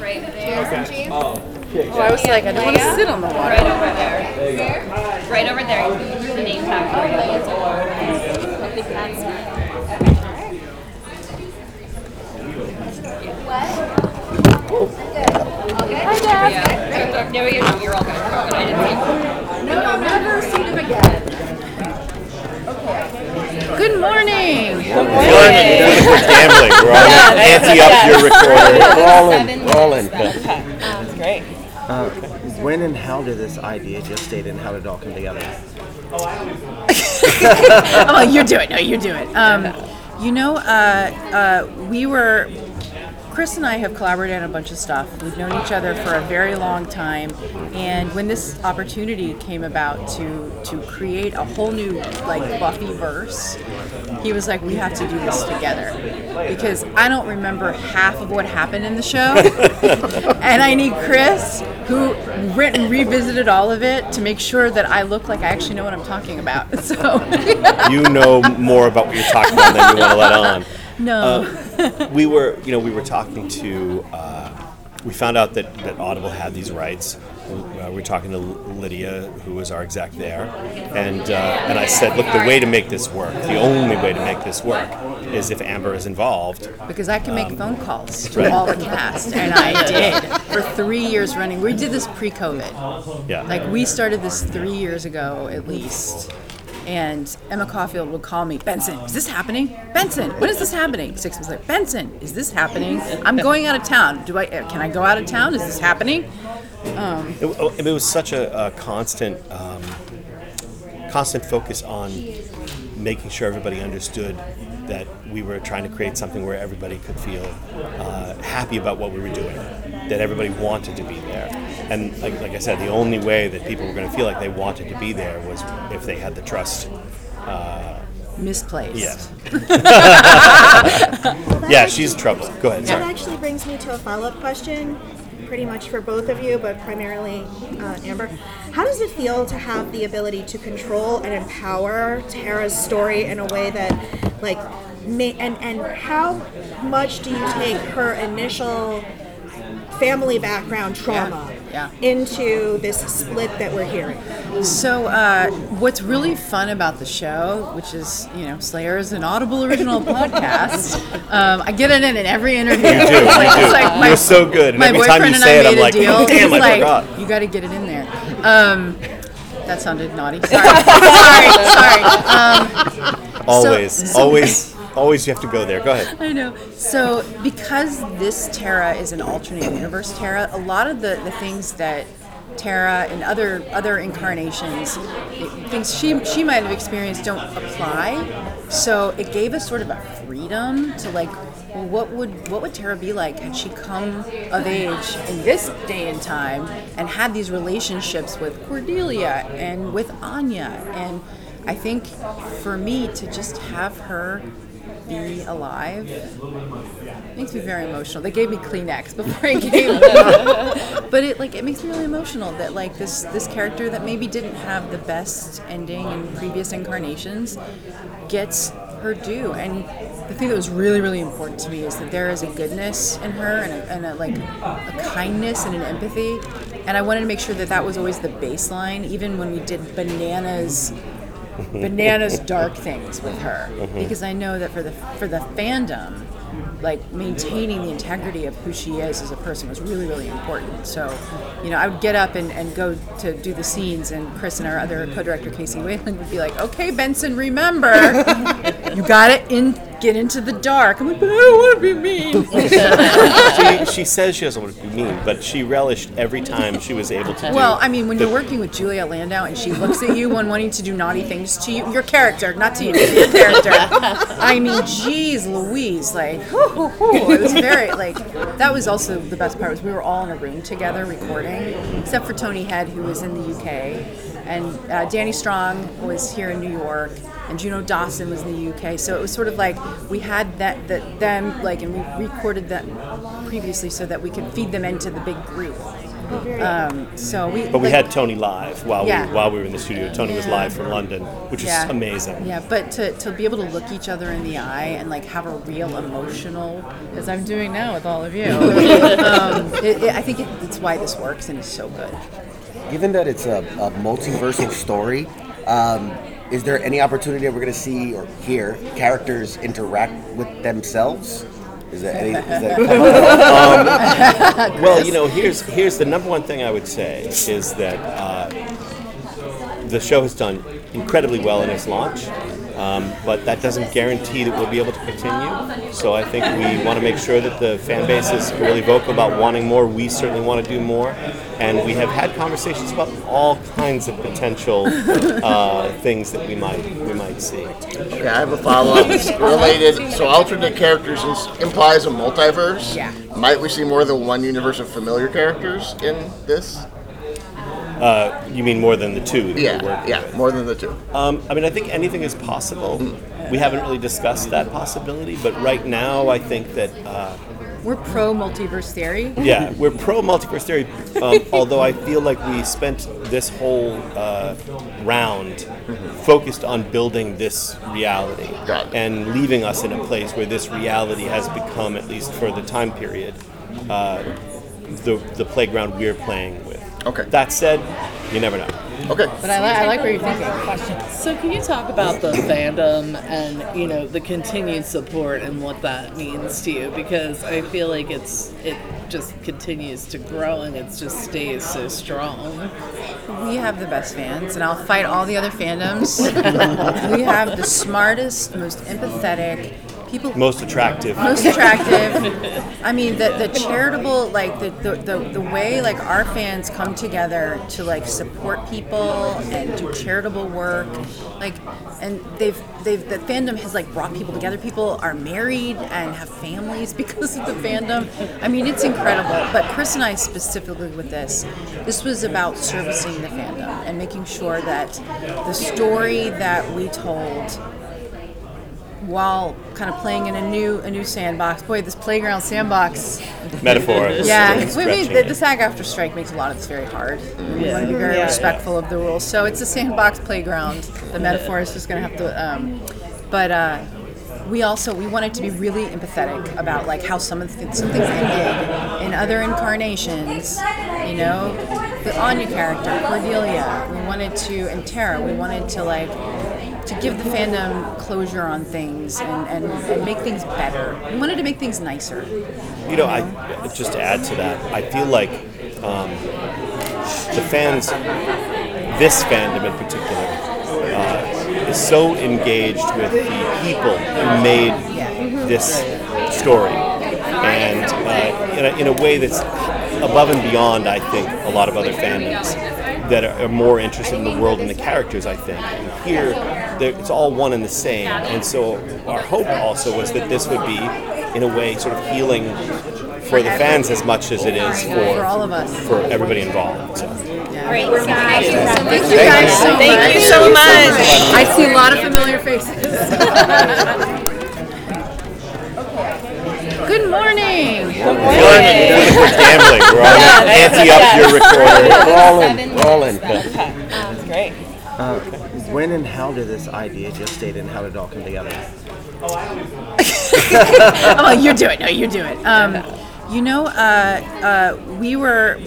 right there. Oh, oh I was like, I don't want to sit on the water. Right over there. Right over there. The name tag. I think that's Hi, Dad. No, you're not. You're all good. I didn't see. No, I've never seen him again. Good morning. Good morning. We're gambling. We're all ante up your recorder. We're all in. We're all in. That's great. Uh, when and how did this idea just gestate and how did it all come together? oh, I always know. you do it. No, you do it. Um, you know, uh, uh, we were. Chris and I have collaborated on a bunch of stuff. We've known each other for a very long time, and when this opportunity came about to to create a whole new like Buffyverse, he was like, "We have to do this together," because I don't remember half of what happened in the show, and I need Chris, who written and revisited all of it, to make sure that I look like I actually know what I'm talking about. So. You know more about what you're talking about than you want to let on. No. Uh, we were, you know, we were talking to. Uh, we found out that, that Audible had these rights. Uh, we were talking to Lydia, who was our exec there, and uh, and I said, look, the way to make this work, the only way to make this work, is if Amber is involved. because I can make phone calls to Um, right. all the cast, and I did for three years running. We did this pre-COVID. Yeah. Like we started this three years ago at least. And Emma Caulfield would call me, Benson, is this happening? Benson, when is this happening? Six was like, Benson, is this happening? I'm going out of town. Do I? uh, Can I go out of town? Is this happening? It, oh, it was such a, a constant, um, constant focus on making sure everybody understood that we were trying to create something where everybody could feel uh, happy about what we were doing, that everybody wanted to be there. And like, like I said, the only way that people were going to feel like they wanted to be there was if they had the trust. Misplaced. Yeah. yeah, she's trouble. Go ahead. That Sorry. actually brings me to a follow-up question, pretty much for both of you, but primarily uh, Amber. How does it feel to have the ability to control and empower Tara's story in a way that, like, ma- and and how much do you take her initial family background trauma yeah. into this split that we're hearing? So, uh, what's really fun about the show, which is, you know, Slayer is an Audible original podcast. Um, I get it in in every interview. You do. You It's like- do. like my- You're so good. And my every boyfriend time you and say I it, I'm made a like, deal. oh, damn, He's I like, forgot. You got to get it in there. Um, that sounded naughty. Sorry. sorry. Sorry. Um, Always, so- always, always you have to go there. Go ahead. I know. So because this Tara is an alternate universe Tara, a lot of the, the things that Tara and other other incarnations, things she she might have experienced don't apply. So it gave us sort of a freedom to like, well, what would what would Tara be like had she come of age in this day and time and had these relationships with Cordelia and with Anya and I think for me to just have her be alive makes me very emotional. They gave me Kleenex before I gave them, but it like it makes me really emotional that like this this character that maybe didn't have the best ending in previous incarnations gets her due. And the thing that was really really important to me is that there is a goodness in her and a, and a like a kindness and an empathy. And I wanted to make sure that that was always the baseline, even when we did bananas bananas dark things with her. Because I know that for the for the fandom like maintaining the integrity of who she is as a person was really really important. So you know I would get up and, and go to do the scenes and Chris and our other co-director Casey Wayland would be like okay Benson remember. You got it in get into the dark I'm like but I don't want to be mean she, she says she doesn't want to be mean, but she relished every time she was able to do. Well, I mean, when the- you're working with Juliet Landau and she looks at you when wanting to do naughty things to you, your character, not to you, your character. I mean, geez, Louise, like, it was very like that was also the best part was we were all in a room together recording, except for Tony Head who was in the UK, and uh, Danny Strong was here in New York, and Juno Dawson was in the UK. So it was sort of like we had that that them like, and we recorded them previously so that we could feed them into the big group. Um, so we, but we like- had Tony live while Yeah. we while we were in the studio. Tony was live from London, which yeah. is amazing. Yeah, but to, to be able to look each other in the eye and like have a real emotional, as I'm doing now with all of you, um, it, it, I think it, it's why this works and is so good. Given that it's a, a multiversal story, um, is there any opportunity that we're going to see or hear characters interact with themselves? Is that any? Is that Well, you know, here's here's the number one thing I would say is that uh, the show has done incredibly well in its launch, um, but that doesn't guarantee that we'll be able to continue. So I think we want to make sure that the fan base is really vocal about wanting more. We certainly want to do more, and we have had conversations about all kinds of potential uh, things that we might we might see. Okay, I have a follow-up related. So alternate characters is, implies a multiverse. Yeah. Might we see more than one universe of familiar characters in this? You mean more than the two? that we're Yeah, working yeah, more than the two. Um, I mean, I think anything is possible. We haven't really discussed that possibility, but right now, I think that uh, We're pro multiverse theory. yeah, we're pro multiverse theory. Um, although I feel like we spent this whole uh, round focused on building this reality and leaving us in a place where this reality has become, at least for the time period, uh, the the playground we're playing with. Okay. That said, you never know. Okay. But I, li- I like where you're thinking. So can you talk about the fandom and you know the continued support and what that means to you? Because I feel like it's it just continues to grow and it just stays so strong. We have the best fans, and I'll fight all the other fandoms. we have the smartest, most empathetic people. Most attractive. most attractive. I mean, the, the charitable, like the, the, the, the way like our fans come together to like support people and do charitable work, like, and they've they've the fandom has like brought people together. People are married and have families because of the fandom. I mean, it's incredible. But Chris and I specifically with this, this was about servicing the fandom and making sure that the story that we told while kind of playing in a new a new sandbox. Boy, this playground sandbox. Metaphor. is Yeah, we mean the, it. the SAG-AFTRA strike makes a lot of this very hard. We want to be very Yeah. respectful of the rules. So it's a sandbox playground. The metaphor is just going to have to. Um, but uh, we also we wanted to be really empathetic about like how some of the th- some things ended in other incarnations. You know, the Anya character, Cordelia. We wanted to and Tara. We wanted to like to give the fandom closure on things and, and, and make things better. We wanted to make things nicer. You know, I just to add to that, I feel like um, the fans, this fandom in particular, uh, is so engaged with the people who made this story, and uh, in, a, in a way that's above and beyond, I think, a lot of other fandoms that are, are more interested in the world and the characters. I think and here, it's all one and the same, and so our hope also was that this would be, in a way, sort of healing for the fans as much as it is for For all of us. for everybody involved. So. Great. Thank you guys so Thank you so much. I see a lot of familiar faces. Good morning. I feel like we're gambling. We're all ante up your recorder. rolling, rolling. That's great. When and how did this idea just gestate and how did it all come together? Oh, I always know. Oh, you do it. No, you do it. Um, you know, uh, uh, we were.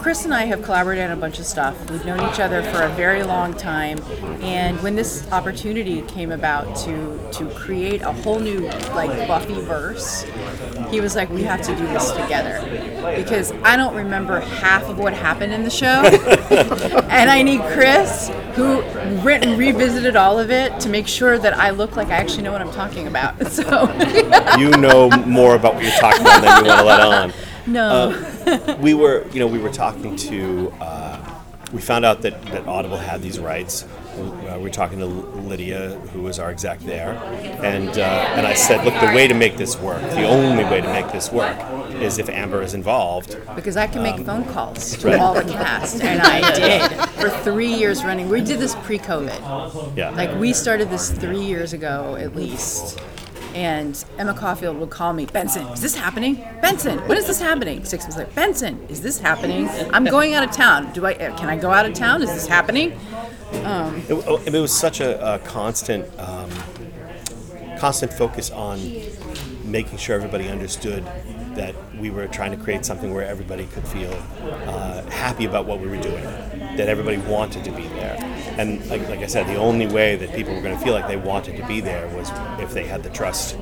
Chris and I have collaborated on a bunch of stuff. We've known each other for a very long time, and when this opportunity came about to to create a whole new like Buffyverse, he was like, "We have to do this together," because I don't remember half of what happened in the show, and I need Chris, who written revisited all of it, to make sure that I look like I actually know what I'm talking about. So. You know more about what you're talking about than you want to let on. No. we were, you know, we were talking to. Uh, we found out that, that Audible had these rights. Uh, we were talking to Lydia, who was our exec there, and uh, and I said, look, the way to make this work, the only way to make this work, is if Amber is involved. because I can make phone calls to Um, right. all the cast, and I did for three years running. We did this pre-COVID. Yeah. Like we started this three years ago at least. And Emma Caulfield would call me, Benson, is this happening? Benson, when is this happening? Six was like, Benson, is this happening? I'm going out of town. Do I? uh, Can I go out of town? Is this happening? It, oh, it was such a, a constant, um, constant focus on making sure everybody understood that we were trying to create something where everybody could feel uh, happy about what we were doing, that everybody wanted to be there. And like, like I said, the only way that people were going to feel like they wanted to be there was if they had the trust.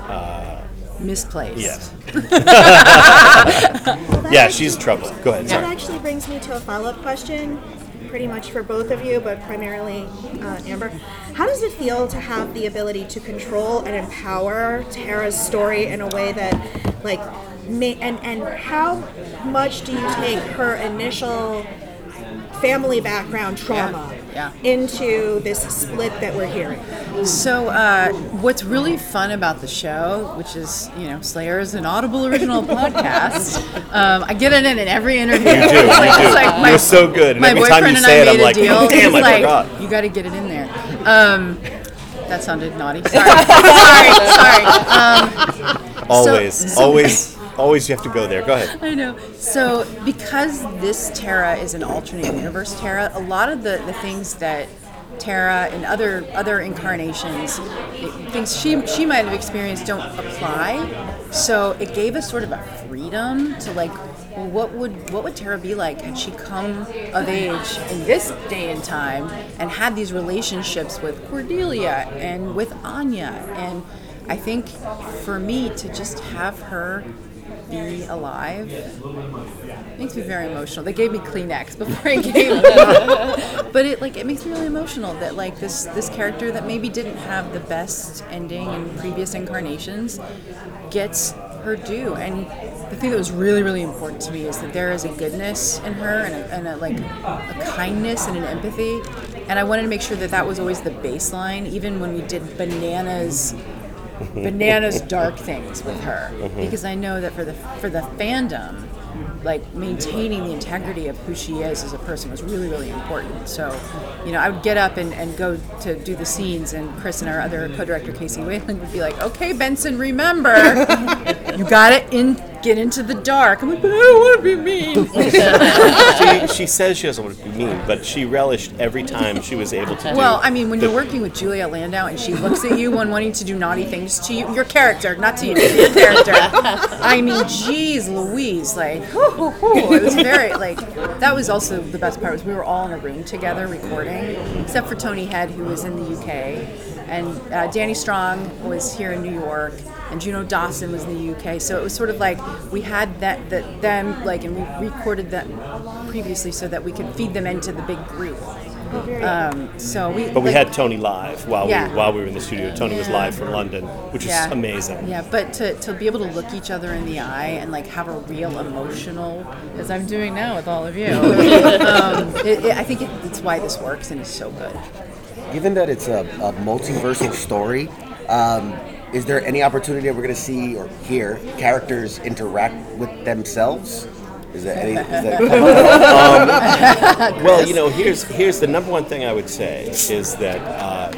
Uh, Misplaced. yes. yeah, she's trouble. Go ahead. That Sorry. actually brings me to a follow-up question, pretty much for both of you, but primarily uh, Amber. How does it feel to have the ability to control and empower Tara's story in a way that, like, ma- and and how much do you take her initial family background trauma Yeah, into this split that we're hearing? So, uh, what's really fun about the show, which is, you know, Slayer is an Audible original podcast. Um, I get it in in every interview. You do. You It's like- do. like my- You're so good. And my every boyfriend time you and say I it, I'm made a like, deal. oh, damn, He's I like, forgot. You got to get it in there. Um, that sounded naughty. Sorry. sorry. Sorry. Um, Always, so- always, always you have to go there. Go ahead. I know. So because this Tara is an alternate universe Tara, a lot of the, the things that Tara and other other incarnations, things she she might have experienced don't apply. So it gave us sort of a freedom to like, well, what would what would Tara be like had she come of age in this day and time and had these relationships with Cordelia and with Anya and I think for me to just have her be alive makes me very emotional. They gave me Kleenex before I gave them, but it like it makes me really emotional that like this this character that maybe didn't have the best ending in previous incarnations gets her due. And the thing that was really really important to me is that there is a goodness in her and a, and a like a kindness and an empathy. And I wanted to make sure that that was always the baseline, even when we did bananas bananas dark things with her. Because I know that for the for the fandom like maintaining the integrity of who she is as a person was really really important. So you know I would get up and, and go to do the scenes and Chris and our other co-director Casey Wayland would be like okay Benson remember. You got it in get into the dark I'm like but I don't want to be mean she, she says she doesn't want to be mean, but she relished every time she was able to do. Well, I mean, when you're working with Juliet Landau and she looks at you when wanting to do naughty things to you, your character, not to you, your character. I mean, geez, Louise, like, whoo, whoo, whoo. it was very like that was also the best part was we were all in a room together recording, except for Tony Head who was in the UK, and uh, Danny Strong was here in New York, and Juno Dawson was in the UK. So it was sort of like we had that that them like, and we recorded them previously so that we could feed them into the big group. Um, so we, but we like- had Tony live while Yeah. we while we were in the studio. Tony was live from London, which yeah. is amazing. Yeah, but to, to be able to look each other in the eye and like have a real emotional, as I'm doing now with all of you, um, it, it, I think it, it's why this works and is so good. Given that it's a, a multiversal story, um, is there any opportunity that we're going to see or hear characters interact with themselves? Is that any? Is that Well, you know, here's here's the number one thing I would say is that uh,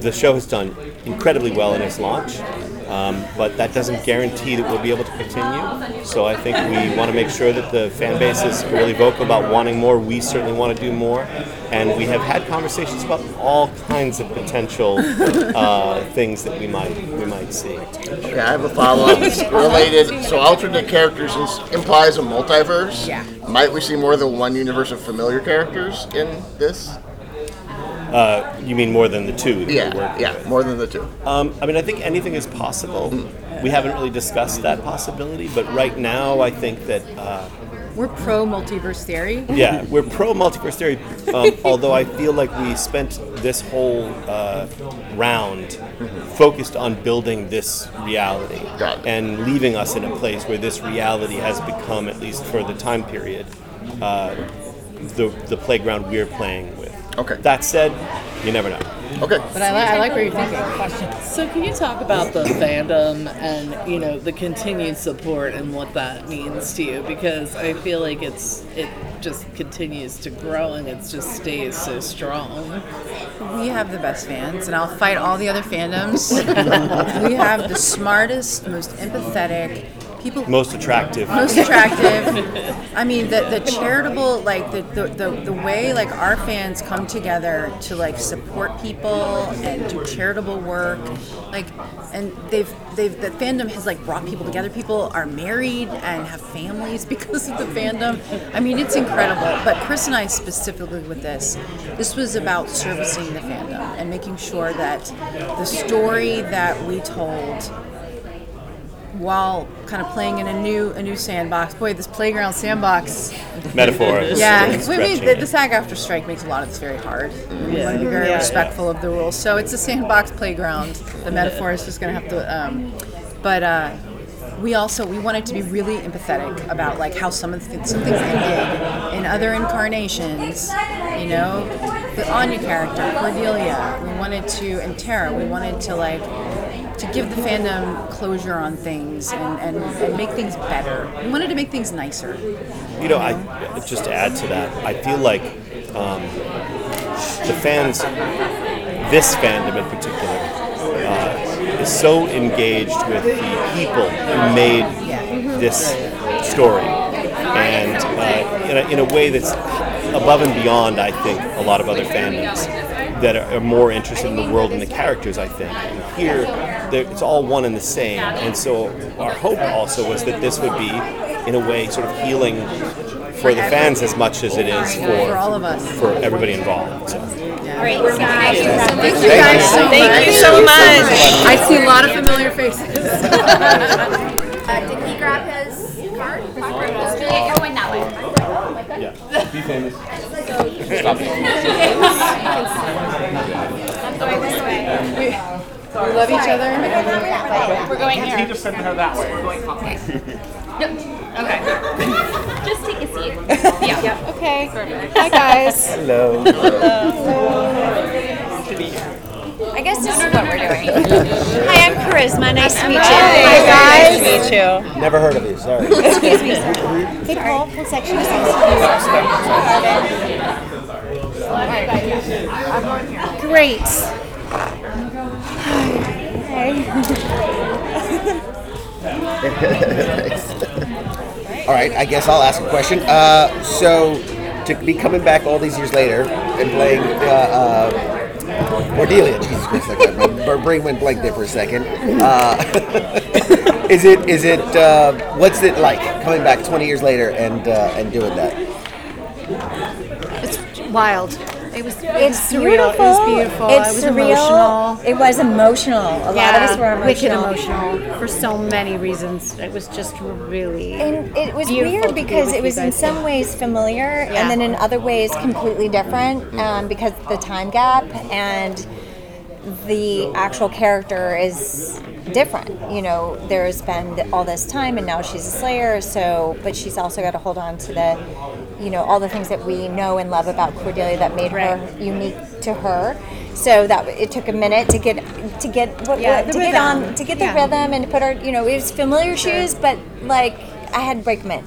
the show has done incredibly well in its launch, um, but that doesn't guarantee that we'll be able to continue. So I think we want to make sure that the fan base is really vocal about wanting more. We certainly want to do more, and we have had conversations about all kinds of potential uh, things that we might we might see. Okay, I have a follow-up related. So alternate characters is, implies a multiverse. Yeah. Might we see more than one universe of familiar characters in this? Uh, you mean more than the two? That we're Yeah, yeah, with? more than the two. Um, I mean, I think anything is possible. We haven't really discussed that possibility, but right now, I think that uh, We're pro multiverse theory. yeah, we're pro multiverse theory. Um, although I feel like we spent this whole uh, round focused on building this reality Got it. and leaving us in a place where this reality has become, at least for the time period, uh, the the playground we're playing with. Okay. That said, you never know. Okay. But I, li- I like where you're thinking. So can you talk about the fandom and you know the continued support and what that means to you? Because I feel like it's it just continues to grow and it just stays so strong. We have the best fans, and I'll fight all the other fandoms. we have the smartest, most empathetic people Most attractive. most attractive. I mean, the, the charitable, like the, the, the, the way like our fans come together to like support people and do charitable work, like, and they've they've the fandom has like brought people together. People are married and have families because of the fandom. I mean, it's incredible. But Chris and I specifically with this, this was about servicing the fandom and making sure that the story that we told while kind of playing in a new a new sandbox. Boy, this playground sandbox. Metaphor. is- Yeah, we mean, the, the SAG-AFTRA strike makes a lot of this very hard. We want to be very Yeah. respectful of the rules. So it's a sandbox playground. The metaphor is just going to have to. Um, but uh, we also we wanted to be really empathetic about like how some of the th- some things ended in other incarnations. You know, the Anya character, Cordelia. We wanted to, and Tara. We wanted to like to give the fandom closure on things and, and, and make things better. We wanted to make things nicer. You know, I just to add to that, I feel like um, the fans, this fandom in particular, uh, is so engaged with the people who made this story, and uh, in, a, in a way that's above and beyond, I think, a lot of other fandoms that are, are more interested in the world and the characters. I think and here, it's all one and the same, and so our hope also was that this would be, in a way, sort of healing for the fans as much as it is for For all of us. for everybody involved. So. Great, guys. Thank you guys so Thank much. you so much. I see a lot of familiar faces. Uh, did he grab his card? Juliet, you're going that way. Yeah. Be famous. I'm going this way. We love each other. We're going here. He just sent her that way. No. Okay. Just take a seat. Yeah. Okay. Hi, guys. Hello. Hello. I guess this is what we're doing. Hi, I'm Charisma. Nice to meet you. Hi, guys. Nice to meet you. Never heard of you. Sorry. Excuse me. Hey, Paul. One section. Great. All right, I guess I'll ask a question. Uh, so, to be coming back all these years later and playing uh, uh, Cordelia, Jesus Christ, my brain went blank there for a second. Uh, is it is it uh, what's it like coming back 20 years later and uh, and doing that? Wild. It was. It's surreal. beautiful. It was beautiful. It's it was surreal. emotional. It was emotional. A lot of us were emotional. wicked emotional for so many reasons. It was just really. And it was weird to be because it was in some ways familiar Yeah. and then in other ways completely different um, because the time gap and the actual character is different. You know, there's been all this time and now she's a slayer, so but she's also got to hold on to the you know, all the things that we know and love about Cordelia that made her unique to her. So that it took a minute to get to get what, Yeah, what- the to get on to get the Yeah. rhythm and to put our you know, it was familiar shoes, but like I had to break them.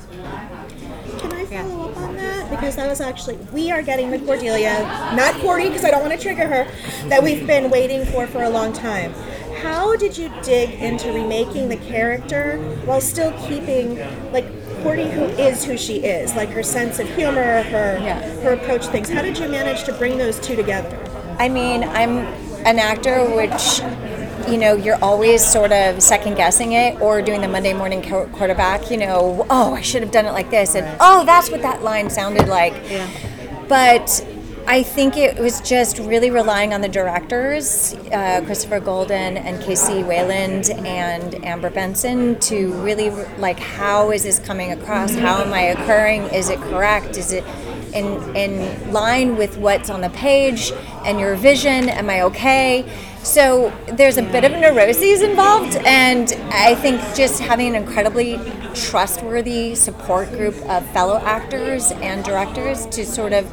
Can I follow up on that? Because that was actually, we are getting the Cordelia, not Cordy, because I don't want to trigger her, that we've been waiting for for a long time. How did you dig into remaking the character while still keeping, like, Cordy, who is who she is, like her sense of humor, her her approach to things? How did you manage to bring those two together? I mean, I'm an actor, which you know you're always sort of second guessing it or doing the Monday morning qu- quarterback. You know, oh, I should have done it like this, and oh, that's what that line sounded like. Yeah. But I think it was just really relying on the directors, uh, Christopher Golden and Casey Wayland and Amber Benson, to really like how is this coming across? How am I occurring? Is it correct? Is it in in line with what's on the page and your vision? Am I okay? So there's a bit of neuroses involved, and I think just having an incredibly trustworthy support group of fellow actors and directors to sort of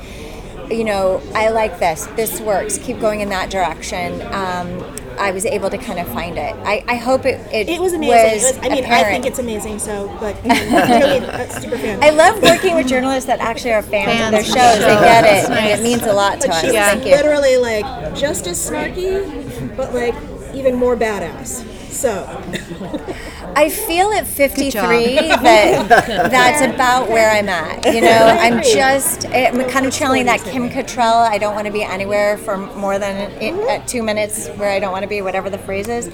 you know, I like this. This works. Keep going in that direction. Um, I was able to kind of find it. I, I hope it, it, It was amazing. It was was, I mean, I think it's amazing. So, but you know, really, super fan. I love working with journalists that actually are fans, of their shows. of They get That's it, and it means a lot to But us. she's Thank you. literally like just as snarky, but like even more badass. So, I feel at 53 that that's about where I'm at. You know, I'm just I'm kind of channeling that Kim Cattrall. I don't want to be anywhere for more than uh, two minutes where I don't want to be, whatever the phrase is.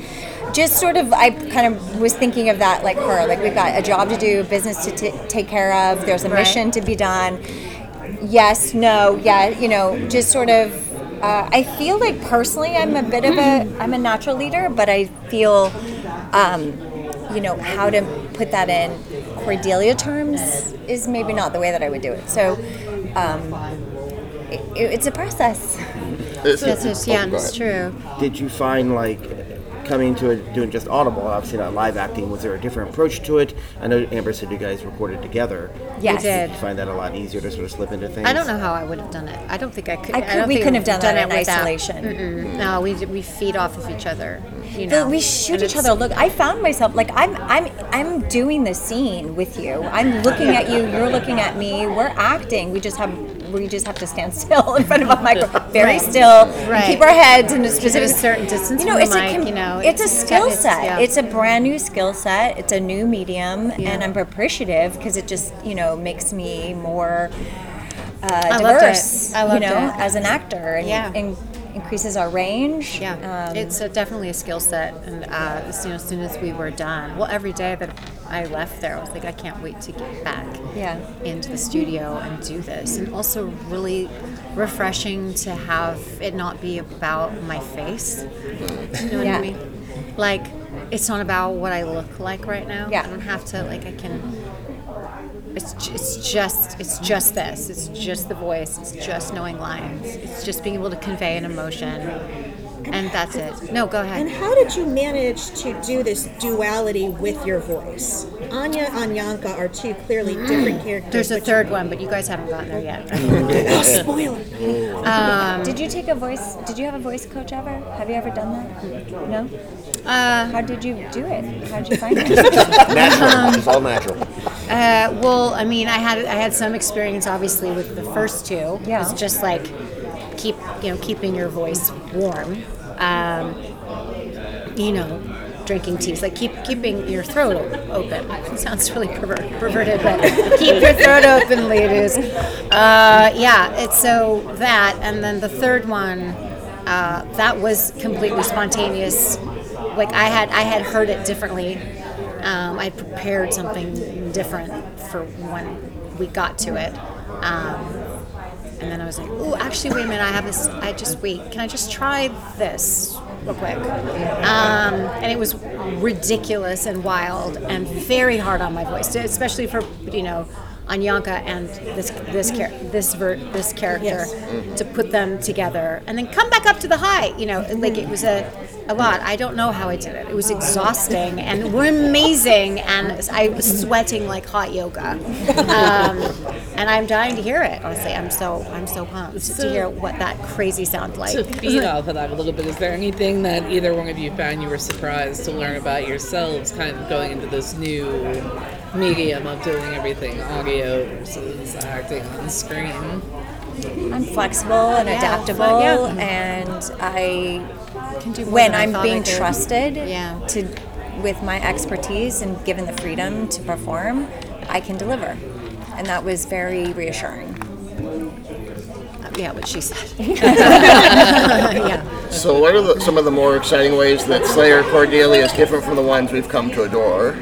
Just sort of, I kind of was thinking of that like her. Like we've got a job to do, business to t- take care of. There's a mission to be done. Yes, no, yeah. You know, just sort of. Uh, I feel like personally, I'm a bit of a I'm a natural leader, but I feel um, you know, how to put that in Cordelia terms is maybe not the way that I would do it. So um, it, it's a process. It's, That's just, yeah, oh, it's true. Did you find like coming to it, doing just audible, obviously not live acting? Was there a different approach to it? I know Amber said you guys recorded together. Yes. did. Did you find that a lot easier to sort of slip into things? I don't know how I would have done it. I don't think I could. I could- don't we couldn't have would done that in it without- isolation. Mm-mm. No, we we feed off of each other. You know, But we shoot And each other. Look, I found myself like I'm I'm I'm doing the scene with you. I'm looking at you. You're looking at me. We're acting. We just have we just have to stand still in front of a microphone, very Right. still, Right. keep our heads in a specific a certain distance You know, from the it's a mic, com- you know, it's a skill it's- set. yeah. It's a brand new skill set. It's a new medium, Yeah. and I'm appreciative because it just you know makes me more uh, I loved it. diverse. I you know, it. as an actor, and, Yeah. and increases our range. Yeah, Um, it's a, definitely a skill set, and uh, as, you know, as soon as we were done, well, every day that I left there, I was like, I can't wait to get back Yeah. into the studio and do this, and also really refreshing to have it not be about my face. You know what Yeah. I mean? Like, it's not about what I look like right now. Yeah. I don't have to like I can. It's, it's just it's just this. It's just the voice. It's just knowing lines. It's just being able to convey an emotion, and that's it. No, go ahead. and how did you manage to do this duality with your voice? Anya and Anyanka are two clearly different characters. There's a third one, but you guys haven't gotten there yet. Oh, spoiler. Did you take a voice? Did you have a voice coach ever? Have you ever done that? No. Uh, How did you do it? How did you find it? Natural. it's all natural. Uh, well, I mean, I had I had some experience, obviously, with the first two. Yeah. It's just like keep you know keeping your voice warm. Um, you know, drinking teas, like keep keeping your throat open. It sounds really pervert, perverted, but keep your throat open, ladies. Uh, yeah, it's so that, and then the third one, uh, that was completely spontaneous. Like I had I had heard it differently. Um, I prepared something different for when we got to it. Um, and then I was like, "Oh, actually, wait a minute. I have this. I just wait. Can I just try this real quick?" Um, and it was ridiculous and wild and very hard on my voice, especially for you know Anyanka and this this char- this ver- this character to put them together and then come back up to the high. You know, like it was a a lot. I don't know how I did it. It was exhausting and we're amazing, and I was sweating like hot yoga. Um, and I'm dying to hear it. Honestly, I'm so I'm so pumped to hear what that crazy sounds like. To feed off of that a little bit, is there anything that either one of you found you were surprised to learn about yourselves, kind of going into this new medium of doing everything audio versus acting on screen? I'm flexible and Yeah, adaptable, yeah. and I Can do when I I'm being trusted Yeah. to with my expertise and given the freedom to perform, I can deliver, and that was very reassuring. Yeah, what she said. yeah. So, what are the, some of the more exciting ways that Slayer Cordelia is different from the ones we've come to adore?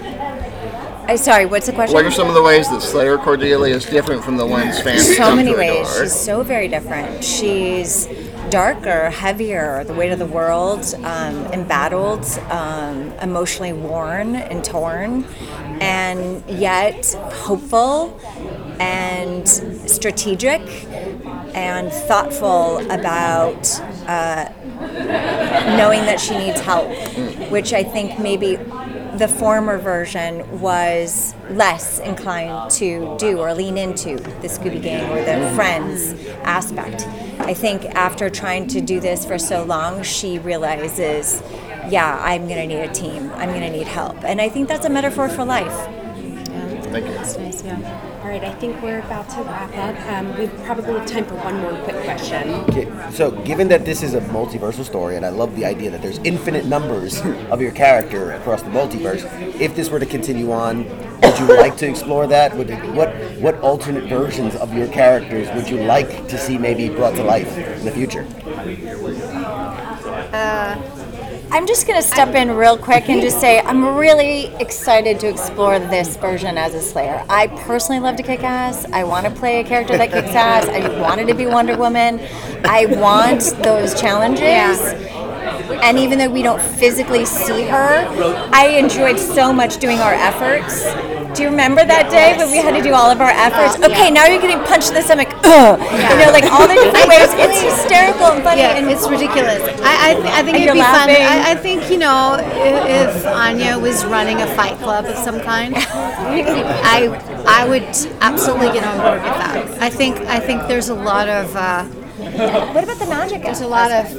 I sorry, what's the question? What are some of the ways that Slayer Cordelia is different from the ones fans so many ways. She's so very different. She's darker, heavier, the weight of the world, um, embattled, um, emotionally worn and torn, and yet hopeful and strategic and thoughtful about uh, knowing that she needs help, which I think maybe the former version was less inclined to do or lean into the Scooby Gang or the friends aspect. I think after trying to do this for so long, she realizes, yeah, I'm going to need a team. I'm going to need help. And I think that's a metaphor for life. Thank you. That's nice, yeah. All right, I think we're about to wrap up. Um, we probably have time for one more quick question. Okay, so given that this is a multiversal story, and I love the idea that there's infinite numbers of your character across the multiverse, if this were to continue on, would you like to explore that? Would it, what what alternate versions of your characters would you like to see maybe brought to life in the future? I'm just going to step in real quick and just say I'm really excited to explore this version as a Slayer. I personally love to kick ass. I want to play a character that kicks ass. I wanted to be Wonder Woman. I want those challenges. And even though we don't physically see her, I enjoyed so much doing our efforts. Do you remember that day when we had to do all of our efforts? Okay, now you're getting punched in the stomach. Ugh. You know, like all the different ways. It's hysterical and funny. Yeah, and it's ridiculous. I I, th- I think And it'd be you're fun. I, I think you know if, if Anya was running a fight club of some kind, I I would absolutely get on board with that. I think I think there's a lot of uh, What about the magic? there's a lot of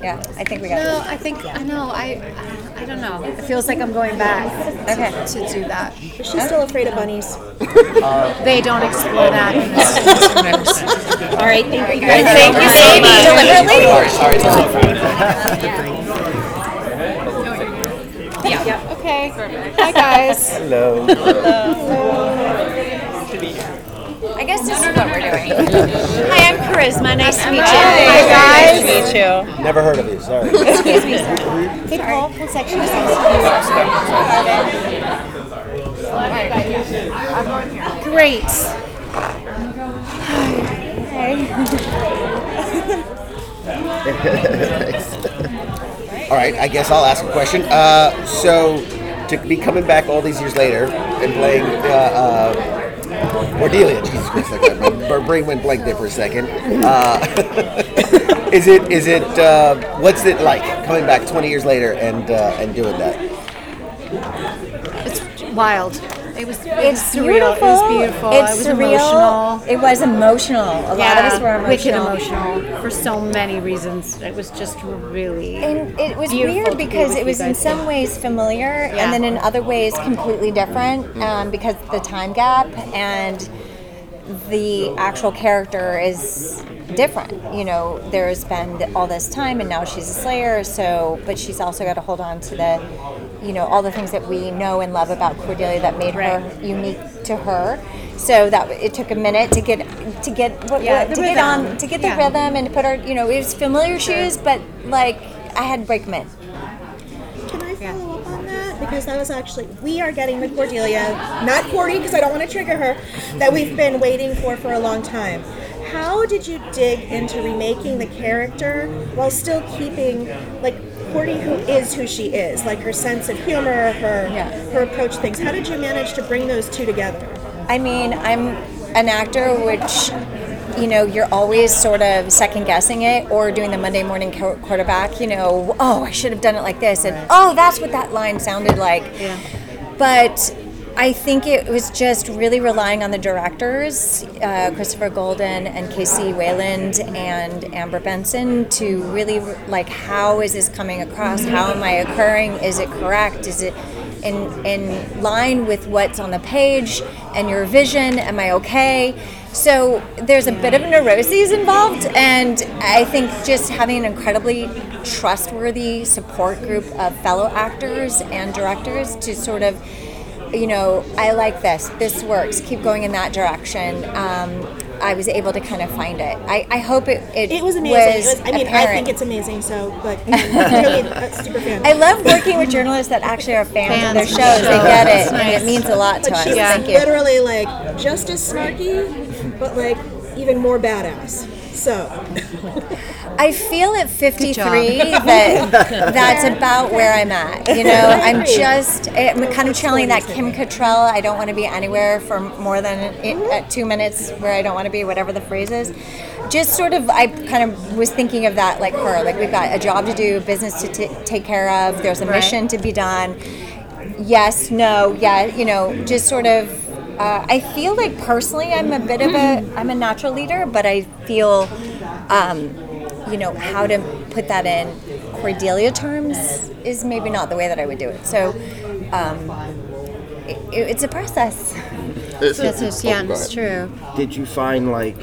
Yeah, I think we got no. it. I think I know. I I don't know. It feels like I'm going back Okay. to do that. Is She's still afraid of bunnies? Uh, they don't explore that in this universe. All right, thank you guys. Thank you, Sadie, deliberately. Sorry, sorry. Okay. Hi guys. Hello. I guess this is what we're doing. Hi, I'm Charisma. Nice to meet you. Hi, guys. Nice to meet you. Never heard of you. Sorry. Excuse me. Hey, Paul. What section is this? Great. Hey. All right, I guess I'll ask a question. Uh, so, to be coming back all these years later and playing uh, uh, Cordelia, Jesus Christ, my brain went blank there for a second. Uh, is it is it uh, what's it like coming back 20 years later and uh, and doing that? It's wild. It was. It It's was surreal. beautiful. It was beautiful. It's it was surreal. emotional. It was emotional. A lot of us were emotional. wicked emotional for so many reasons. It was just really. And it was weird because with it was in some ways familiar, Yeah. and then in other ways completely different um, because the time gap and the actual character is different. You know, there's been all this time, and now she's a Slayer. So, but she's also got to hold on to the, you know, all the things that we know and love about Cordelia that made her unique to her. So that it took a minute to get to get what, Yeah, what- the to get on to get the Yeah. rhythm and to put her. You know, it was familiar shoes, but like I had to break them in. Can I follow up on that? Because that was actually, we are getting the Cordelia, not Cordy, because I don't want to trigger her, that we've been waiting for for a long time. How did you dig into remaking the character while still keeping, like, Cordy, who is who she is, like her sense of humor, her her approach to things? How did you manage to bring those two together? I mean, I'm an actor, which you know you're always sort of second guessing it or doing the Monday morning qu- quarterback. You know, oh, I should have done it like this, and oh, that's what that line sounded like. But I think it was just really relying on the directors, uh, Christopher Golden and Casey Wayland and Amber Benson, to really like how is this coming across? How am I occurring? Is it correct? Is it in in line with what's on the page and your vision? Am I okay? So there's a bit of neuroses involved, and I think just having an incredibly trustworthy support group of fellow actors and directors to sort of you know, I like this. This works. Keep going in that direction. Um, I was able to kind of find it. I, I hope it, it, It was amazing. It was was, I mean, I think it's amazing. So, but you know, really, super fan. I love working with journalists that actually are fans, of their shows. of the They get That's it, and it means a lot to But us. she's Thank you. literally like just as snarky, but like even more badass. So, I feel at 53 that that's about where I'm at. You know, I'm just I'm kind of channeling that Kim Cattrall. I don't want to be anywhere for more than i- uh, two minutes where I don't want to be, whatever the phrase is. Just sort of, I kind of was thinking of that like her. Like we've got a job to do, business to t- take care of. There's a mission to be done. Yes, no, yeah. You know, just sort of. Uh, I feel like personally, I'm a bit of a I'm a natural leader, but I feel um, you know, how to put that in Cordelia terms is maybe not the way that I would do it. So um, it, it's a process. It's- That's just, yeah, oh, it's true. Did you find like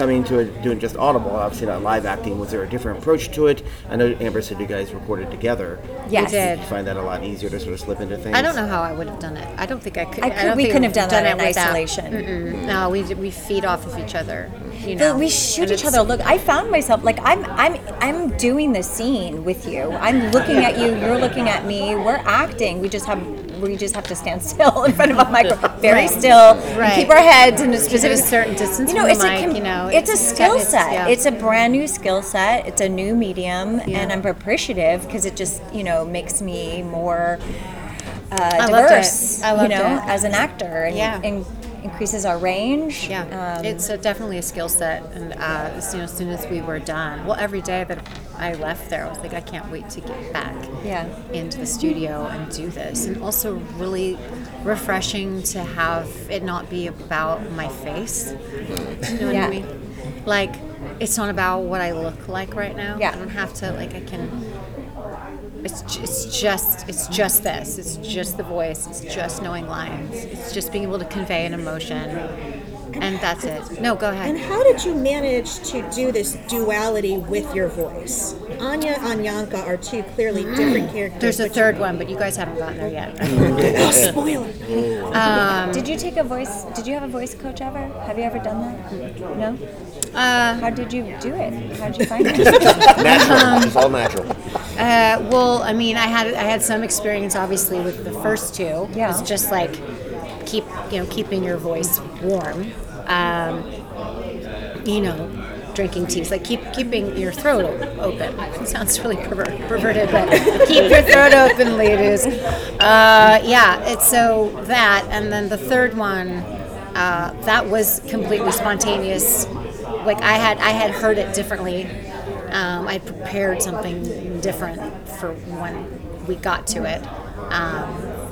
coming to it, doing just audible, obviously not live acting, was there a different approach to it? I know Amber said you guys recorded together. Yes. We did. Did you find that a lot easier to sort of slip into things? I don't know how I would have done it. I don't think I could. I could- don't we couldn't have I've done that in isolation. Mm-mm. No, we we feed off of each other. You know, But we shoot each other. Look, I found myself like I'm I'm I'm doing the scene with you. I'm looking at you. You're looking at me. We're acting. We just have we just have to stand still in front of a microphone, very Right. still, Right. keep our heads in a specific a certain distance You know, from it's a com- you know, it's a skill it's- set. yeah. It's a brand new skill set. It's a new medium, Yeah. and I'm appreciative because it just you know makes me more uh, I loved it. diverse. I loved you know, it. as an actor, and, Yeah. and increases our range. Yeah, Um, it's a, definitely a skill set, and uh, as, you know, as soon as we were done, well, every day that I left there, I was like, I can't wait to get back Yeah. into the studio and do this, and also really refreshing to have it not be about my face. You know what Yeah. I mean? Like, it's not about what I look like right now. Yeah. I don't have to like. I can. It's, it's just it's just this. It's just the voice. It's just knowing lines. It's just being able to convey an emotion, and that's it. No, go ahead. And how did you manage to do this duality with your voice? Anya and Yanka are two clearly mm. different characters. There's a third one, but you guys haven't gotten there yet. Oh, spoiler! Um, did you take a voice? Did you have a voice coach ever? Have you ever done that? No. Uh, How did you do it? How did you find it? Natural. it's all natural. Uh, well, I mean, I had I had some experience, obviously, with the first two. Yeah. It's just like keep you know keeping your voice warm. Um, you know, drinking teas, like keep keeping your throat open. It sounds really perver- perverted, but keep your throat open, ladies. Uh, yeah, it's so that, and then the third one, uh, that was completely spontaneous. Like I had I had heard it differently. Um, I prepared something different for when we got to it. Um,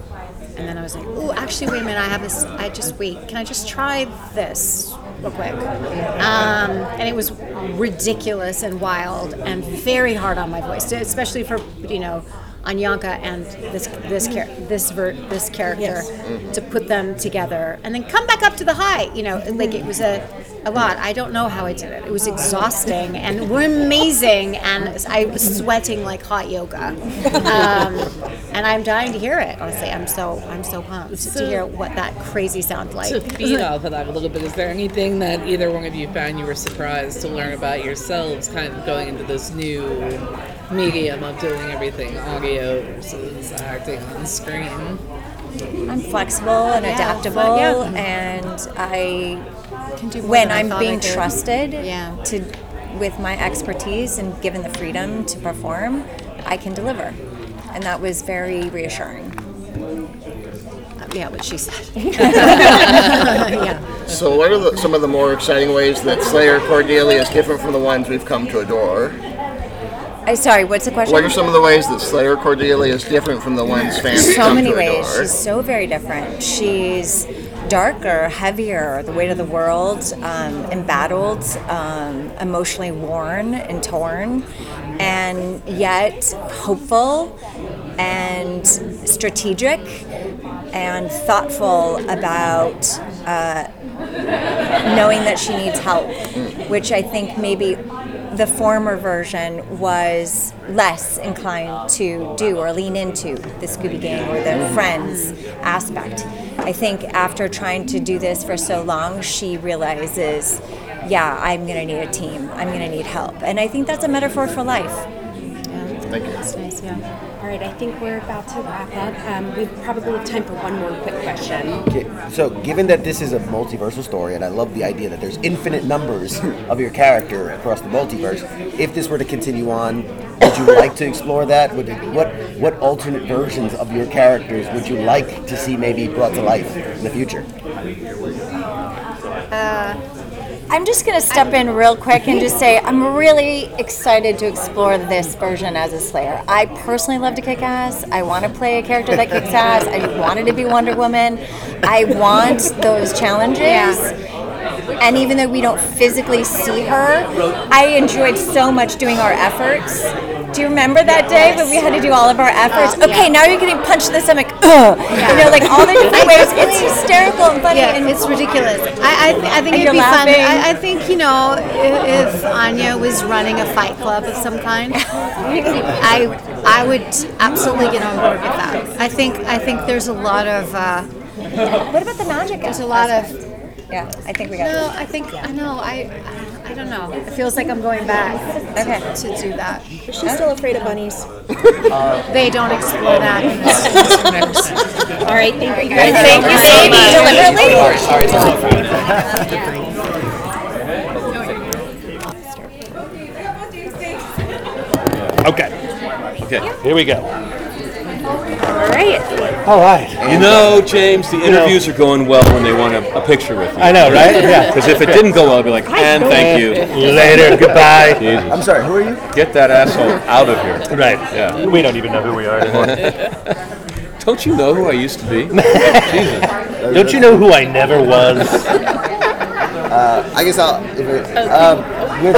and then I was like, "Oh, actually, wait a minute! I have this. I just wait. Can I just try this real quick?" Um, and it was ridiculous and wild and very hard on my voice, especially for you know, Anyanka and this this char- this ver- this character to put them together and then come back up to the high. You know, like it was a a lot. I don't know how I did it. It was exhausting and we're amazing, and I was sweating like hot yoga. Um, and I'm dying to hear it. Honestly, I'm so I'm so pumped to hear what that crazy sounds like. To feed off of that a little bit, is there anything that either one of you found you were surprised to learn about yourselves, kind of going into this new medium of doing everything audio versus acting on screen? I'm flexible and Yeah, adaptable, yeah. and I Can do when I I'm being trusted Yeah. to with my expertise and given the freedom to perform, I can deliver, and that was very reassuring. Yeah, what she said. yeah. So, what are the, some of the more exciting ways that Slayer Cordelia is different from the ones we've come to adore? I sorry, what's the question? What are some of the ways that Slayer Cordelia is different from the ones fans so many ways. She's so very different. She's darker, heavier, the weight of the world, um, embattled, um, emotionally worn and torn, and yet hopeful and strategic and thoughtful about uh, knowing that she needs help, which I think maybe the former version was less inclined to do or lean into the Scooby Gang or the friends aspect. I think after trying to do this for so long, she realizes, yeah, I'm going to need a team. I'm going to need help. And I think that's a metaphor for life. Thank you. That's nice, yeah. All right, I think we're about to wrap up. Um, we probably have time for one more quick question. Okay, so given that this is a multiversal story, and I love the idea that there's infinite numbers of your character across the multiverse, if this were to continue on, would you like to explore that? Would it, what what alternate versions of your characters would you like to see maybe brought to life in the future? I'm just going to step in real quick and just say I'm really excited to explore this version as a Slayer. I personally love to kick ass. I want to play a character that kicks ass. I wanted to be Wonder Woman. I want those challenges. Yeah And even though we don't physically see her, I enjoyed so much doing our efforts Do you remember that day when we had to do all of our efforts? Okay, now you're getting punched in the stomach. Ugh. You know, like all the different ways. It's hysterical and funny. Yeah, and it's ridiculous. I, I, th- I think And it'd be fun. I, I think you know if, if Anya was running a fight club of some kind, I I would absolutely get on board with that. I think I think there's a lot of uh, what about the magic? there's a lot of Yeah, I think we got no. I think I know. I I don't know. It feels like I'm going back. Okay. To do that. Is She's still afraid of bunnies? They don't explore that. in this. All right, thank you. And thank you, Sadie, deliberately. Sorry, sorry. Okay. Okay. Here we go. All right. All right. You know, James, the interviews are going well when they want a, a picture with you. I know, right? Yeah. Because if it didn't go well, I'd be like, and thank you. Later. Goodbye. Jesus. I'm sorry, who are you? Get that asshole out of here. Right. Yeah. We don't even know who we are anymore. Don't you know who I used to be? Jesus. don't you know who I never was? Uh, I guess I'll. If it, um, with,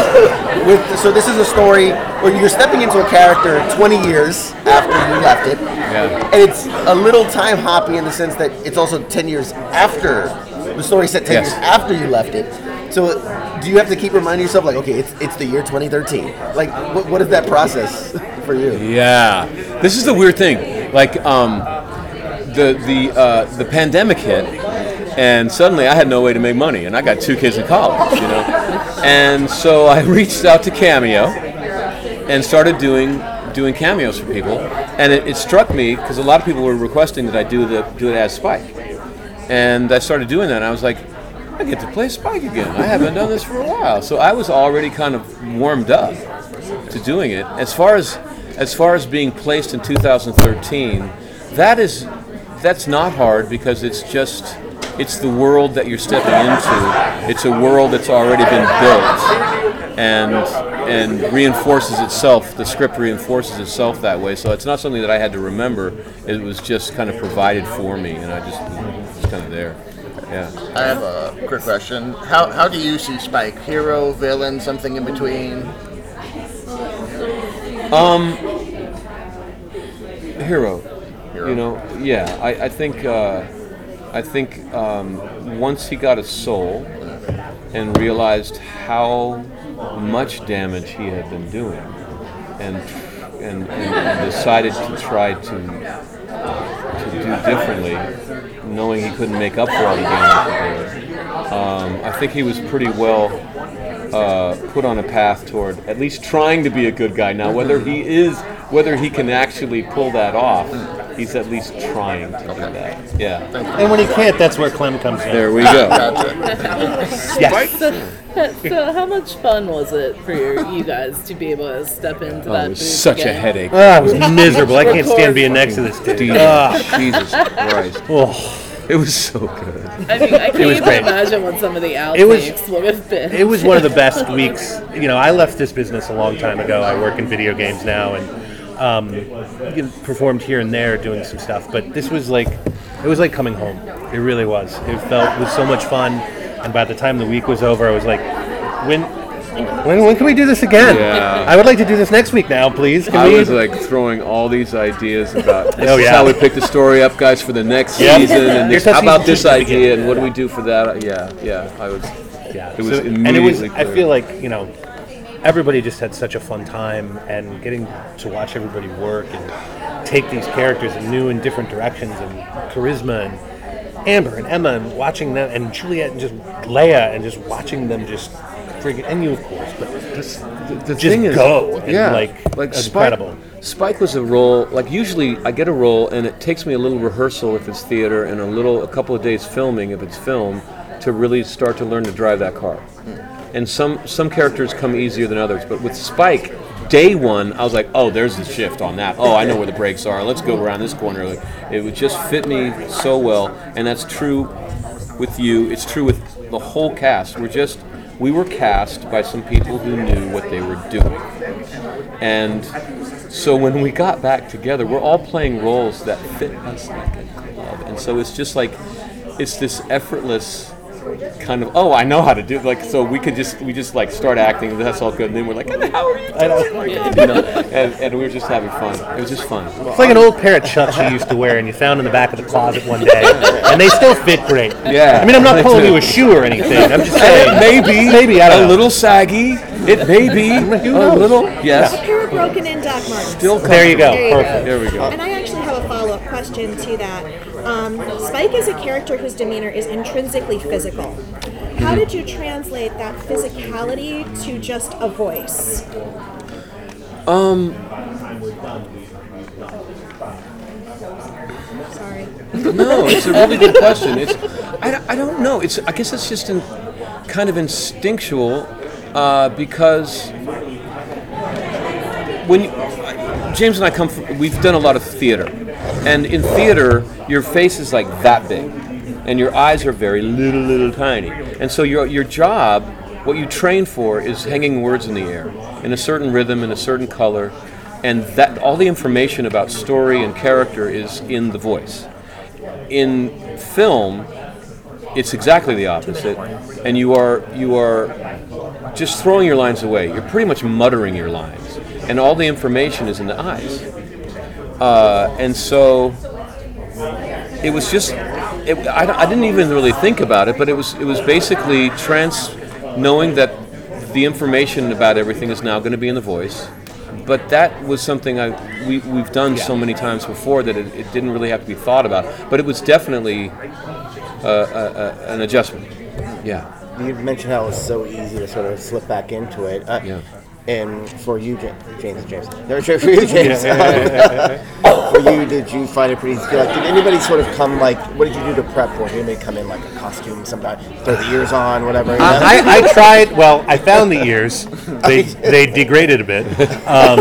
with, so this is a story where you're stepping into a character 20 years after you left it, Yeah. and it's a little time hoppy in the sense that it's also 10 years after the story set 10 Yes. years after you left it. So do you have to keep reminding yourself like, okay, it's it's the year 2013? Like, what, what is that process for you? Yeah. This is the weird thing. Like, um, the the uh, the pandemic hit, and suddenly I had no way to make money, and I got two kids in college, you know. And so I reached out to Cameo, and started doing doing cameos for people, and it, it struck me because a lot of people were requesting that I do the do it as Spike, and I started doing that. And I was like, I get to play Spike again. I haven't done this for a while, so I was already kind of warmed up to doing it. As far as as far as being placed in 2013, that is that's not hard because it's just it's the world that you're stepping into. It's a world that's already been built and and reinforces itself. The script reinforces itself that way. So it's not something that I had to remember. It was just kind of provided for me, and I just was kind of there. Yeah. I have a quick question. How, how do you see Spike? Hero, villain, something in between? Um, hero. You know, yeah. I, I think uh, I think um, once he got a soul and realized how much damage he had been doing, and and, and decided to try to to do differently, knowing he couldn't make up for all the damage he did. Um, I think he was pretty well uh, put on a path toward at least trying to be a good guy. Now, whether he is, whether he can actually pull that off, he's at least trying to do that. Yeah. And when he can't, that's where Clem comes in. There we go. Yes. So, so how much fun was it for your, you guys to be able to step into Oh, that? it was booth such a again? headache. Ah, it was miserable. I can't stand being next to this dude. Jesus, Ah. Jesus Christ. Oh. It was so good. I mean, I can't was even great. imagine what some of the outtakes was- would have been. It was one of the best weeks. You know, I left this business a long time ago. I work in video games now and um, performed here and there doing some stuff. But this was like, it was like coming home. It really was. It felt it was so much fun. And by the time the week was over, I was like, when, when, when can we do this again? Yeah. I would like to do this next week now, please. Can I we? was like throwing all these ideas about this Oh, is yeah. how we pick the story up, guys, for the next Yep. season, and this, how about this two should begin. idea, and what do we do for that? Yeah, yeah. I was. Yeah, It was so- and it was. immediately I feel like you know, everybody just had such a fun time, and getting to watch everybody work and take these characters in new and different directions, and Charisma, and Amber and Emma, and watching them, and Juliet, and just Laya, and just watching them just friggin' and you of course, but just the just thing is, go, and yeah, like like incredible. Spike, Spike was a role. Like usually, I get a role, and it takes me a little rehearsal if it's theater, and a little, a couple of days filming if it's film, to really start to learn to drive that car. And some some characters come easier than others, but with Spike, day one, I was like, oh, there's the shift on that. Oh, I know where the brakes are. Let's go around this corner. Like it would just fit me so well, and that's true with you. It's true with the whole cast. We're just we were cast by some people who knew what they were doing. And so when we got back together, we're all playing roles that fit us like a glove. And so it's just like it's this effortless kind of oh I know how to do it. like so we could just we just like start acting that's all good and then we're like how are you doing? you know, and, and we were just having fun it was just fun It's like an old pair of chucks you used to wear and you found in the back of the closet one day, and they still fit great. Yeah. I mean, I'm not They calling do. you a shoe or anything. I'm just saying. maybe maybe I don't a know. little saggy it may be a knows? little yes A pair of broken in Doc Martens. Still There you go. There you Perfect. There we go. And I actually have a follow up question to that. Um, Spike is a character whose demeanor is intrinsically physical. How did you translate that physicality to just a voice? um Sorry. No, it's a really good question. It's I, don't- I don't know. It's I guess it's just in, kind of instinctual uh, because when you, James and I come from, we've done a lot of theater, and in theater your face is like that big, and your eyes are very little, little tiny, and so your your job, what you train for, is hanging words in the air in a certain rhythm in a certain color, and that all the information about story and character is in the voice. In film it's exactly the opposite. And you are you are just throwing your lines away. You're pretty much muttering your lines. And all the information is in the eyes uh, and so it was just it, I, I didn't even really think about it but it was it was basically trans knowing that the information about everything is now going to be in the voice but that was something I we, we've done so many times before that it, it didn't really have to be thought about. But it was definitely uh, uh, uh, an adjustment. Yeah. You mentioned how it was so easy to sort of slip back into it. Uh, Yeah. And for you, Ja- James, James, no, sure, for you, James, for you, did you find it pretty? Like, did anybody sort of come like, what did you do to prep for? it? Did anybody come in like a costume, somebody throw the ears on, whatever? you know? I, I tried. Well, I found the ears. They they degraded a bit, um,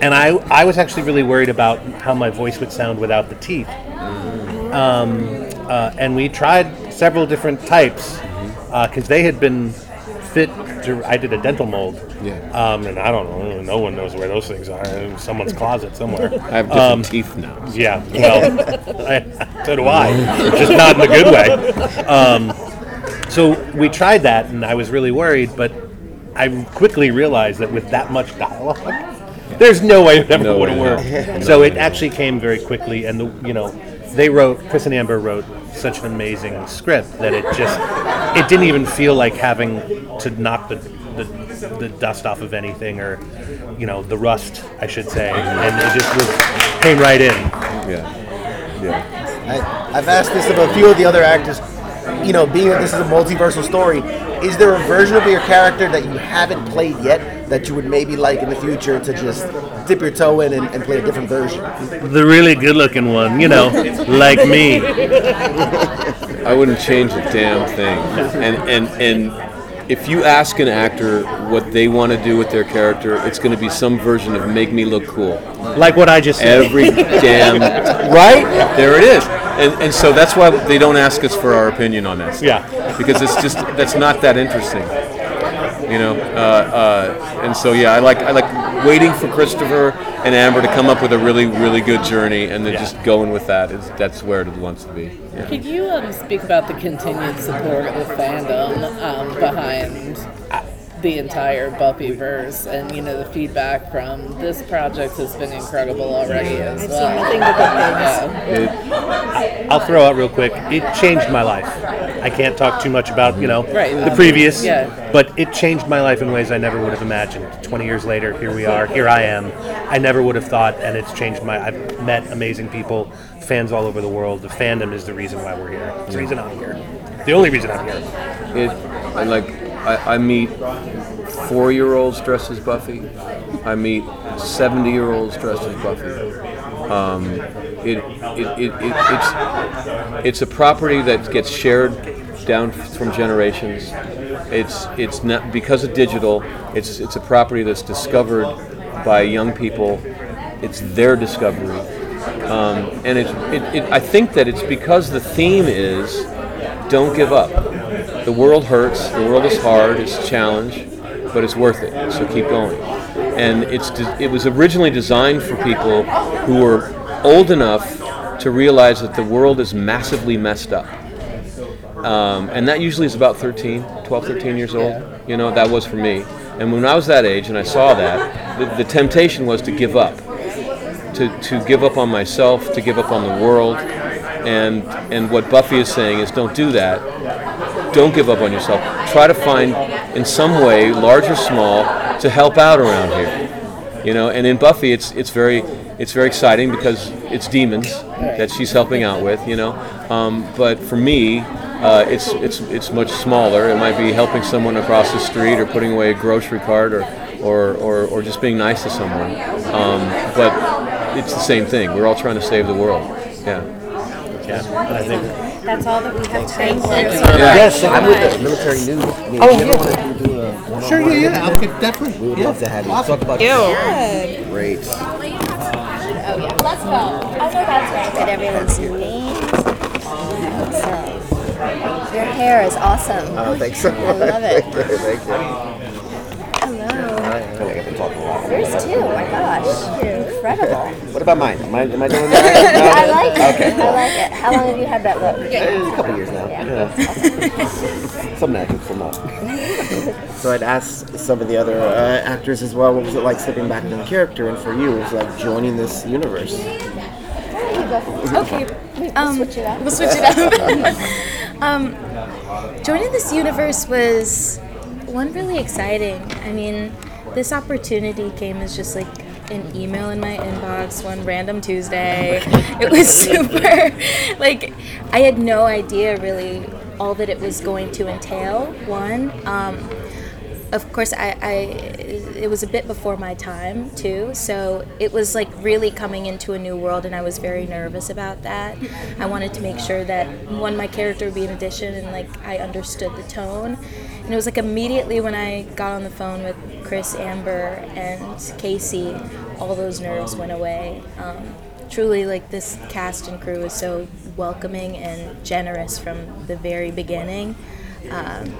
and I I was actually really worried about how my voice would sound without the teeth. Um, uh, and we tried several different types because they had been fit. I did a dental mold. Yeah. Um, and I don't know. No one knows where those things are. In someone's closet somewhere. I have different teeth now. Yeah. Well, I, so do I. Just not in a good way. Um, so we tried that, and I was really worried, but I quickly realized that with that much dialogue, there's no way it ever No would have worked. No so it actually came very quickly, and the, you know, they wrote Chris and Amber wrote such an amazing script that it just it didn't even feel like having to knock the the, the dust off of anything or you know the rust I should say, and it just was, came right in. Yeah. Yeah. I, I've asked this of a few of the other actors. You know, being that this is a multiversal story, is there a version of your character that you haven't played yet that you would maybe like in the future to just dip your toe in and, and play a different version? The really good looking one, you know, like me. I wouldn't change a damn thing. And and and if you ask an actor what they want to do with their character, it's going to be some version of make me look cool. Like what I just said. Every damn right there it is. And and so that's why they don't ask us for our opinion on this. Yeah. Because it's just that's not that interesting. You know, uh, uh, and so yeah, I like I like waiting for Christopher and Amber to come up with a really really good journey, and then just going with that is that's where it wants to be. Yeah. Could you um, speak about the continued support of the fandom um, behind the entire Buffyverse, and you know the feedback from this project has been incredible already as I've well. seen nothing but good things. Yeah. I'll throw out real quick. It changed my life. I can't talk too much about you know Right, the um, previous, yeah. but it changed my life in ways I never would have imagined. Twenty years later, here we are. Here I am. I never would have thought, and it's changed my. I've met amazing people, fans all over the world. The fandom is the reason why we're here. It's the reason I'm here. The only reason I'm here. It, I like, I, I meet four-year-olds dressed as Buffy. I meet seventy-year-olds dressed as Buffy. Um, it, it, it, it, it's, it's a property that gets shared down from generations. It's, it's not because of digital. It's, it's a property that's discovered by young people. It's their discovery, um, and it, it, I think that it's because the theme is don't give up. The world hurts. The world is hard. It's a challenge, but it's worth it. So keep going. And it's de- it was originally designed for people who were old enough to realize that the world is massively messed up. um, and that usually is about 13, 12, 13 years old. You know, that was for me. And when I was that age and I saw that, the, the temptation was to give up, to, to give up on myself, to give up on the world. And, and what Buffy is saying is don't do that. Don't give up on yourself. Try to find, in some way, large or small, to help out around here. You know, and in Buffy, it's it's very it's very exciting because it's demons that she's helping out with. You know, um, but for me, uh, it's it's it's much smaller. It might be helping someone across the street or putting away a grocery cart or or, or, or just being nice to someone. Um, but it's the same thing. We're all trying to save the world. Yeah. Yeah, I think That's all that we have time for. Yes, I'm with the military news. I mean, Oh, if you yeah. want to do a one-on-one Sure, yeah, yeah, I'll me, get- definitely. We would love to have you talk about Ew. this. Great. Oh, yeah. Let's go. I know that's right. Look at everyone's names. So, your hair is awesome. Oh, thanks so I much. love it. Thank you. Thank you. Hello. I feel like I've been talking a lot. Yours too. Oh my gosh. Incredible. What about mine? Am I, am I doing that? No? I like it. Okay, I like it. How long have you had that look? Eh, A couple years now. Yeah. some natural, some not. so I'd asked some of the other uh, actors as well, what was it like stepping back into the character? And for you, it was like joining this universe. Okay. Um, switch it up. We'll switch it up. um, joining this universe was one really exciting. I mean, this opportunity came as just like an email in my inbox one random Tuesday. It was super. Like, I had no idea really all that it was going to entail. One. Um, of course I, I it was a bit before my time too so it was like really coming into a new world and i was very nervous about that i wanted to make sure that one my character would be an addition and like i understood the tone and it was like immediately when i got on the phone with chris amber and casey all those nerves went away um, truly like this cast and crew is so welcoming and generous from the very beginning um,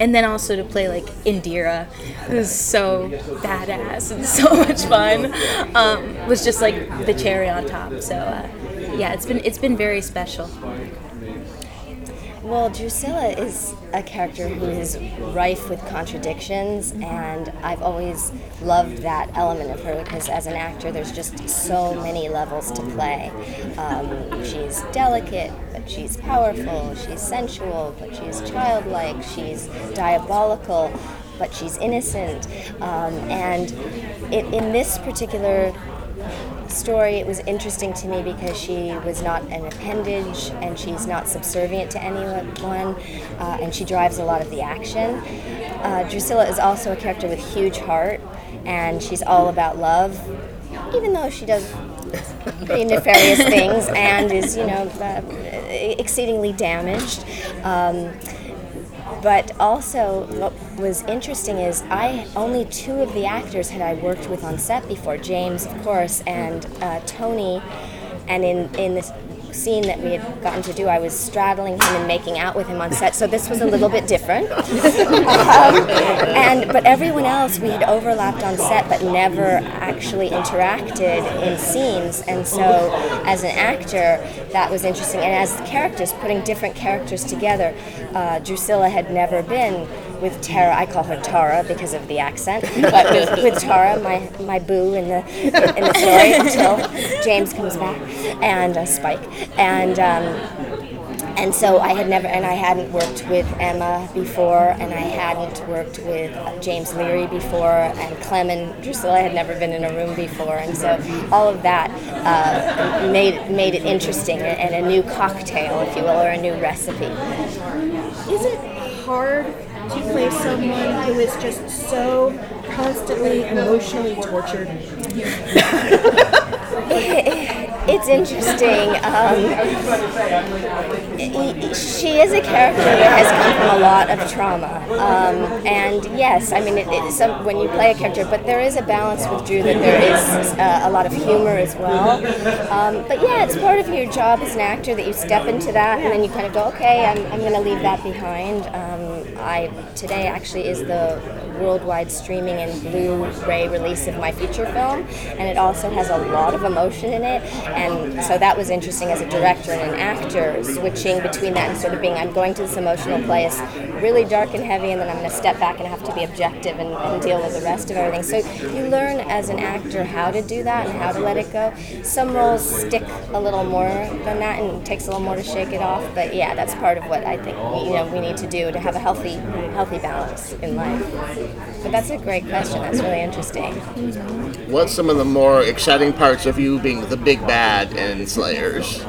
and then also to play like Indira, who's so badass and so much fun, um, was just like the cherry on top. So uh, yeah, it's been it's been very special. Well, Drusilla is a character who is rife with contradictions, and I've always loved that element of her because as an actor, there's just so many levels to play. Um, she's delicate, but she's powerful, she's sensual, but she's childlike, she's diabolical, but she's innocent. Um, and it, in this particular story, it was interesting to me because she was not an appendage and she's not subservient to anyone, uh, and she drives a lot of the action. Uh, Drusilla is also a character with huge heart, and she's all about love, even though she does pretty nefarious things and is, you know, uh, exceedingly damaged. Um, but also, what was interesting is I only two of the actors had I worked with on set before. James, of course, and uh, Tony. And in in this scene that we had gotten to do, I was straddling him and making out with him on set. So this was a little bit different. um, and but everyone else we had overlapped on set, but never actually interacted in scenes. And so, as an actor, that was interesting. And as characters, putting different characters together, uh, Drusilla had never been with Tara. I call her Tara because of the accent, but with, with Tara, my my boo in the in the story until James comes back and uh, Spike and. Um, and so I had never, and I hadn't worked with Emma before, and I hadn't worked with James Leary before, and Clem and Drusilla had never been in a room before, and so all of that uh, made made it interesting and a new cocktail, if you will, or a new recipe. Is it hard to play someone who is just so constantly emotionally tortured? It's interesting. Um, she is a character that has come from a lot of trauma. Um, and yes, I mean, it, it, when you play a character, but there is a balance with Dru that there is uh, a lot of humor as well. Um, but yeah, it's part of your job as an actor that you step into that and then you kind of go, okay, I'm, I'm going to leave that behind. I today actually is the worldwide streaming and Blu-ray release of my feature film, and it also has a lot of emotion in it. And so that was interesting as a director and an actor, switching between that and sort of being, I'm going to this emotional place, really dark and heavy, and then I'm going to step back and have to be objective and, and deal with the rest of everything. So you learn as an actor how to do that and how to let it go. Some roles stick a little more than that, and it takes a little more to shake it off. But yeah, that's part of what I think you know we need to do to have a healthy, healthy balance in life. But that's a great question. That's really interesting. What's some of the more exciting parts of you being the big bad in Slayers?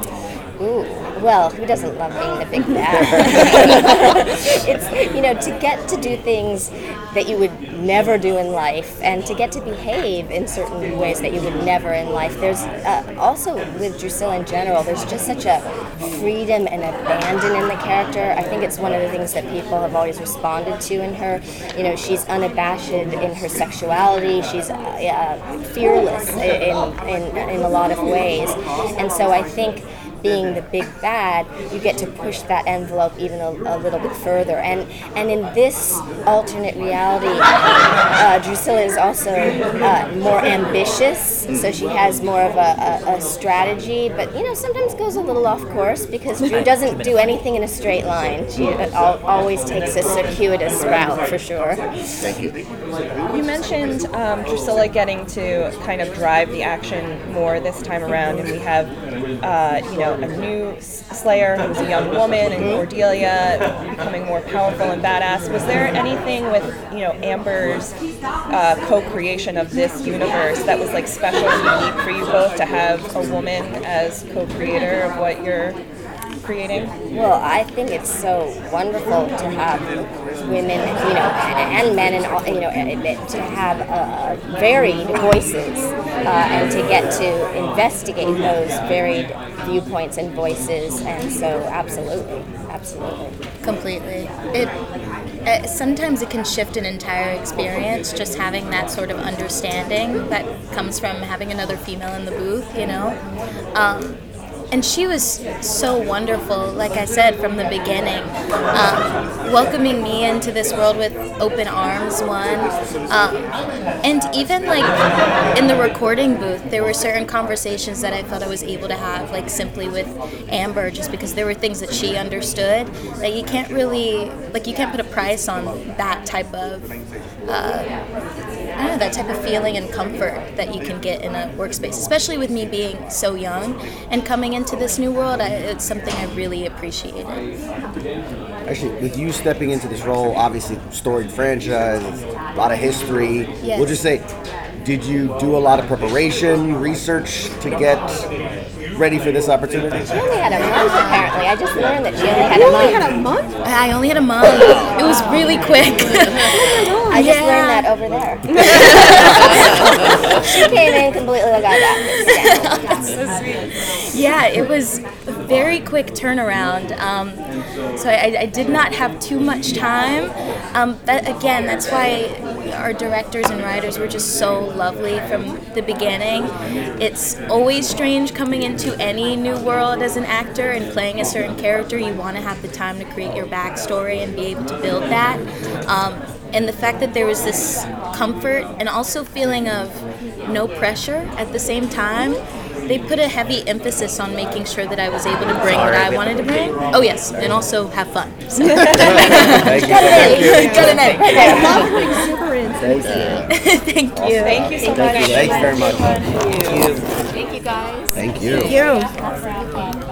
Ooh, well, who doesn't love being the big bad? it's, you know, to get to do things that you would never do in life and to get to behave in certain ways that you would never in life. There's uh, also with Drusilla in general, there's just such a freedom and abandon in the character. I think it's one of the things that people have always responded to in her. You know, she's unabashed in her sexuality, she's uh, uh, fearless in, in, in a lot of ways. And so I think being the big bad, you get to push that envelope even a, a little bit further. And and in this alternate reality, uh, Drusilla is also uh, more ambitious, so she has more of a, a, a strategy. But you know, sometimes goes a little off course because Dru doesn't do anything in a straight line. She al- always takes a circuitous route for sure. Thank you. You mentioned um, Drusilla getting to kind of drive the action more this time around, and we have, uh, you know, a new Slayer who's a young woman, and Cordelia becoming more powerful and badass. Was there anything with, you know, Amber's uh, co-creation of this universe that was like special and unique for you both to have a woman as co-creator of what you're creating? Well, I think it's so wonderful to have women, you know, and men, and all, you know, to have uh, varied voices uh, and to get to investigate those varied viewpoints and voices. And so, absolutely, absolutely. completely it uh, sometimes it can shift an entire experience just having that sort of understanding that comes from having another female in the booth you know um, and she was so wonderful like i said from the beginning. Um, welcoming me into this world with open arms one. Um, and even like in the recording booth there were certain conversations that i felt i was able to have like simply with amber just because there were things that she understood that you can't really like you can't put a price on that type of uh, I don't know, that type of feeling and comfort that you can get in a workspace, especially with me being so young and coming into this new world. I, it's something I really appreciated. Actually, with you stepping into this role, obviously storied franchise, a lot of history. Yes. We'll just say, did you do a lot of preparation, research to get ready for this opportunity? She only had a month, apparently. I just learned that she only had a month. had a month? I only had a month. It was really quick. I just Yeah. learned that over there. she came in completely like I got this. That's so sweet. Yeah, it was a very quick turnaround. Um, so I, I did not have too much time. Um, that again, that's why our directors and writers were just so lovely from the beginning. It's always strange coming into any new world as an actor and playing a certain character. You want to have the time to create your backstory and be able to build that. Um, and the fact that there was this comfort and also feeling of no pressure at the same time they put a heavy emphasis on making sure that I was able to bring what I wanted to bring. Oh yes, and also have fun. So. Thank you. Got it in. I love her exuberance. Thank you. Thank you. Thank you so Thank much. you. Thanks very much. Thank you. Thank you guys. Thank you. Thank you.